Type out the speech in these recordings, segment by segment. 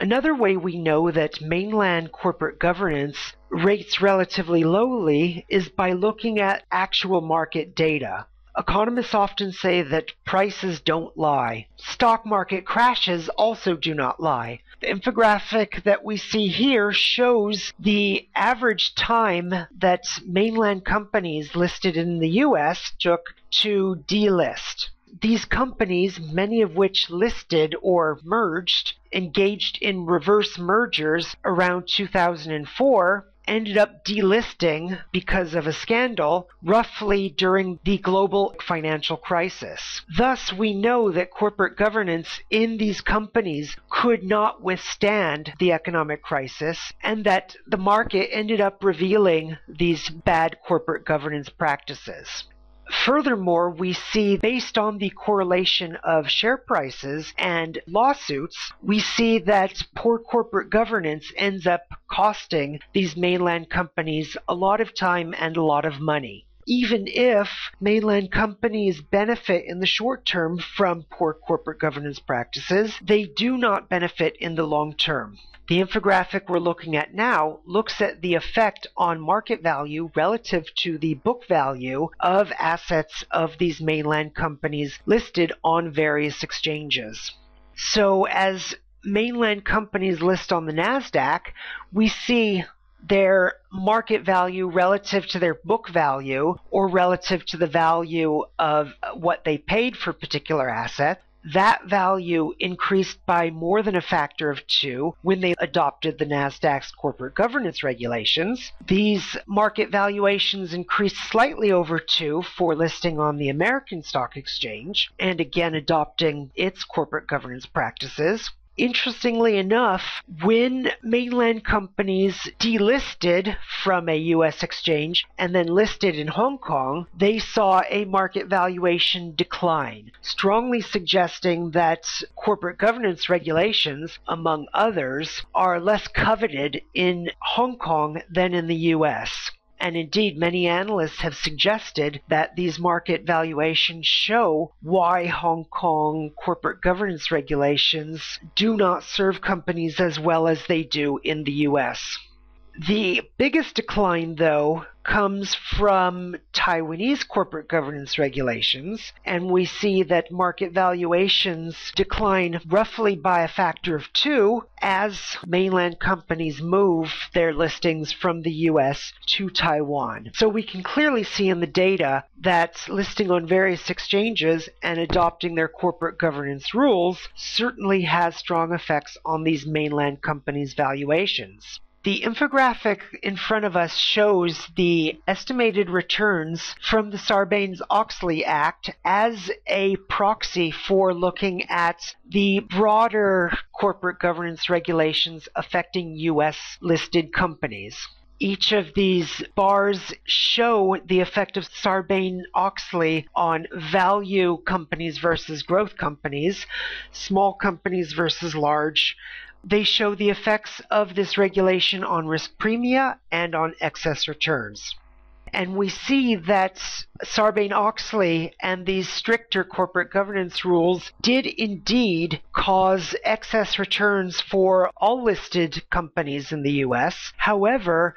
Another way we know that mainland corporate governance rates relatively lowly is by looking at actual market data. Economists often say that prices don't lie. Stock market crashes also do not lie. The infographic that we see here shows the average time that mainland companies listed in the US took to delist. These companies, many of which listed or merged, engaged in reverse mergers around 2004 ended up delisting because of a scandal roughly during the global financial crisis. Thus, we know that corporate governance in these companies could not withstand the economic crisis and that the market ended up revealing these bad corporate governance practices. Furthermore, we see based on the correlation of share prices and lawsuits, we see that poor corporate governance ends up costing these mainland companies a lot of time and a lot of money. Even if mainland companies benefit in the short term from poor corporate governance practices, they do not benefit in the long term. The infographic we're looking at now looks at the effect on market value relative to the book value of assets of these mainland companies listed on various exchanges. So as mainland companies list on the NASDAQ, we see their market value relative to their book value or relative to the value of what they paid for particular assets that value increased by more than a factor of two when they adopted the NASDAQ's corporate governance regulations. These market valuations increased slightly over two for listing on the American Stock Exchange and again adopting its corporate governance practices. Interestingly enough, when mainland companies delisted from a US exchange and then listed in Hong Kong, they saw a market valuation decline, strongly suggesting that corporate governance regulations, among others, are less coveted in Hong Kong than in the US. And indeed, many analysts have suggested that these market valuations show why Hong Kong corporate governance regulations do not serve companies as well as they do in the US. The biggest decline, though, comes from Taiwanese corporate governance regulations, and we see that market valuations decline roughly by a factor of two as mainland companies move their listings from the US to Taiwan. So we can clearly see in the data that listing on various exchanges and adopting their corporate governance rules certainly has strong effects on these mainland companies' valuations. The infographic in front of us shows the estimated returns from the Sarbanes-Oxley Act as a proxy for looking at the broader corporate governance regulations affecting U.S. listed companies. Each of these bars show the effect of Sarbanes-Oxley on value companies versus growth companies, small companies versus large, they show the effects of this regulation on risk premia and on excess returns. And we see that Sarbanes Oxley and these stricter corporate governance rules did indeed cause excess returns for all listed companies in the US. However,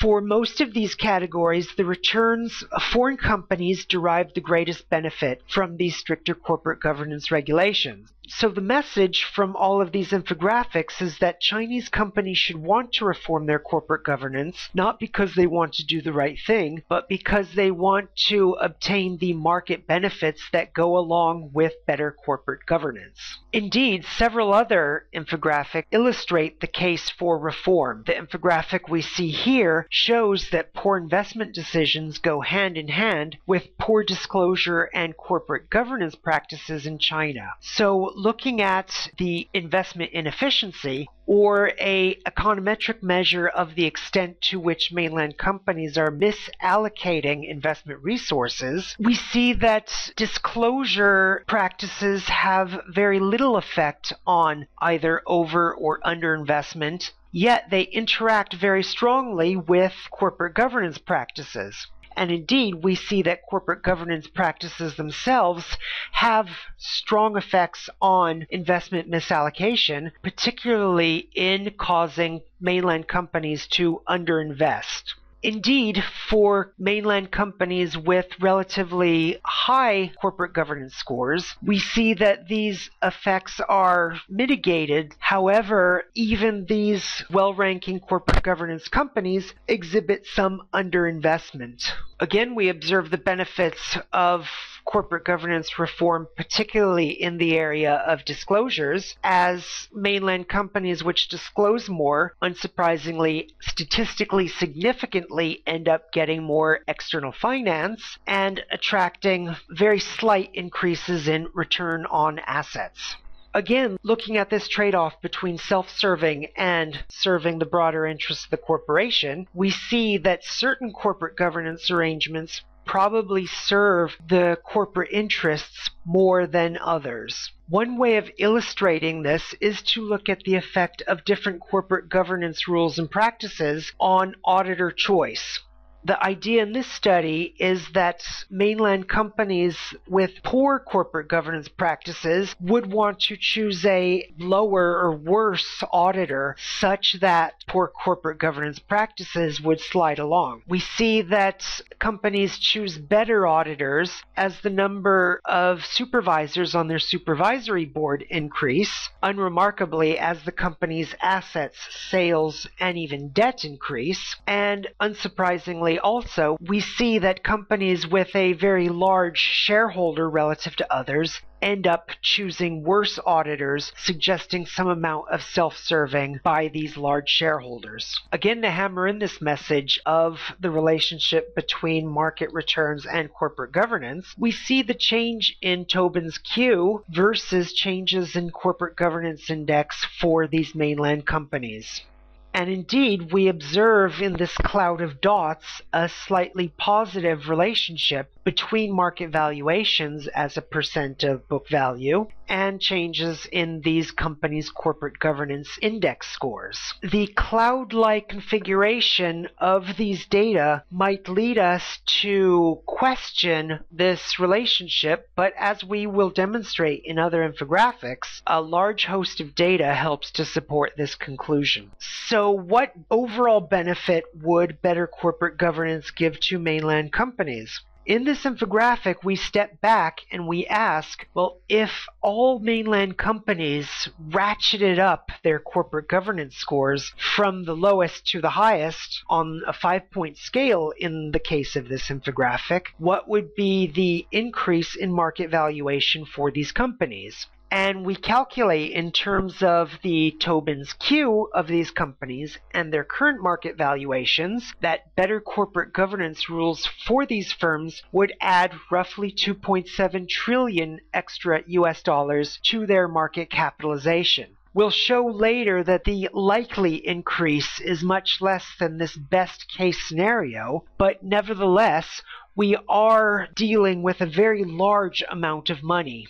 for most of these categories, the returns foreign companies derive the greatest benefit from these stricter corporate governance regulations. So the message from all of these infographics is that Chinese companies should want to reform their corporate governance, not because they want to do the right thing, but because they want to obtain the market benefits that go along with better corporate governance. Indeed, several other infographics illustrate the case for reform. The infographic we see here shows that poor investment decisions go hand in hand with poor disclosure and corporate governance practices in China. So looking at the investment inefficiency or a econometric measure of the extent to which mainland companies are misallocating investment resources, we see that disclosure practices have very little effect on either over or underinvestment, yet they interact very strongly with corporate governance practices. And indeed, we see that corporate governance practices themselves have strong effects on investment misallocation, particularly in causing mainland companies to underinvest. Indeed, for mainland companies with relatively high corporate governance scores, we see that these effects are mitigated. However, even these well ranking corporate governance companies exhibit some underinvestment. Again, we observe the benefits of corporate governance reform, particularly in the area of disclosures, as mainland companies which disclose more, unsurprisingly, statistically significantly end up getting more external finance and attracting very slight increases in return on assets. Again, looking at this trade off between self serving and serving the broader interests of the corporation, we see that certain corporate governance arrangements probably serve the corporate interests more than others. One way of illustrating this is to look at the effect of different corporate governance rules and practices on auditor choice. The idea in this study is that mainland companies with poor corporate governance practices would want to choose a lower or worse auditor such that poor corporate governance practices would slide along. We see that companies choose better auditors as the number of supervisors on their supervisory board increase, unremarkably as the company's assets, sales, and even debt increase, and unsurprisingly also, we see that companies with a very large shareholder relative to others end up choosing worse auditors, suggesting some amount of self serving by these large shareholders. Again, to hammer in this message of the relationship between market returns and corporate governance, we see the change in Tobin's Q versus changes in corporate governance index for these mainland companies. And indeed, we observe in this cloud of dots a slightly positive relationship between market valuations as a percent of book value and changes in these companies' corporate governance index scores. The cloud like configuration of these data might lead us to question this relationship, but as we will demonstrate in other infographics, a large host of data helps to support this conclusion. So, what overall benefit would better corporate governance give to mainland companies? In this infographic, we step back and we ask, well, if all mainland companies ratcheted up their corporate governance scores from the lowest to the highest on a five point scale in the case of this infographic, what would be the increase in market valuation for these companies? And we calculate in terms of the Tobin's Q of these companies and their current market valuations that better corporate governance rules for these firms would add roughly 2.7 trillion extra US dollars to their market capitalization. We'll show later that the likely increase is much less than this best case scenario, but nevertheless, we are dealing with a very large amount of money.